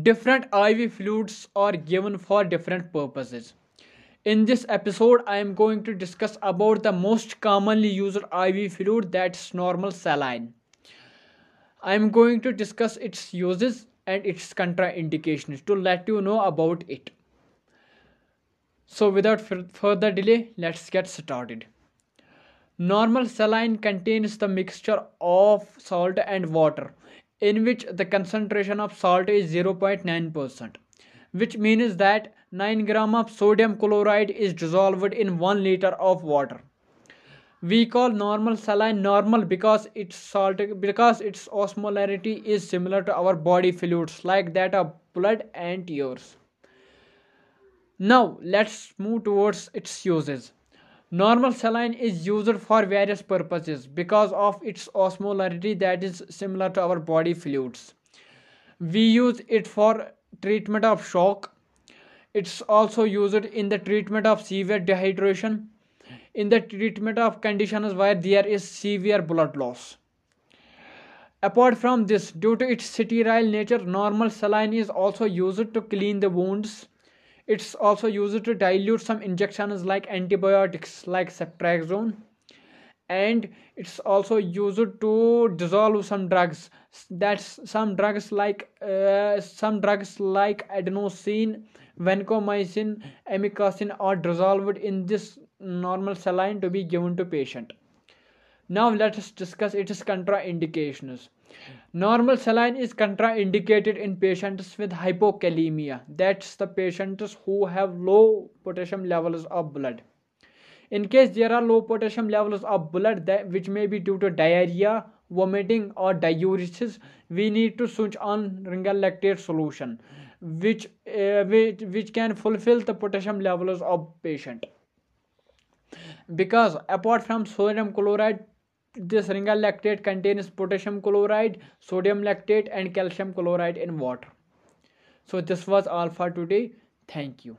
different IV fluids are given for different purposes. In this episode, I am going to discuss about the most commonly used IV fluid that's normal saline. I am going to discuss its uses and its contraindications to let you know about it. So without further delay, let's get started. Normal saline contains the mixture of salt and water in which the concentration of salt is 0.9% which means that 9 gram of sodium chloride is dissolved in 1 liter of water. We call normal saline normal because its salt because its osmolarity is similar to our body fluids like that of blood and tears now let's move towards its uses Normal saline is used for various purposes because of its osmolarity that is similar to our body fluids. We use it for treatment of shock. It's also used in the treatment of severe dehydration, in the treatment of conditions where there is severe blood loss. Apart from this, due to its sterile nature, normal saline is also used to clean the wounds it's also used to dilute some injections like antibiotics like ceftriaxone. And it's also used to dissolve some drugs. That's some drugs like uh, some drugs like adenosine vancomycin amikacin are dissolved in this normal saline to be given to patient now let us discuss its contraindications Normal saline is contraindicated in patients with hypokalemia. That's the patients who have low potassium levels of blood. In case there are low potassium levels of blood that, which may be due to diarrhea, vomiting or diuresis, we need to switch on Ringer lactate solution which, uh, which, which can fulfill the potassium levels of patient. Because apart from sodium chloride, this Ringer lactate contains potassium chloride, sodium lactate and calcium chloride in water. So this was all for today. Thank you.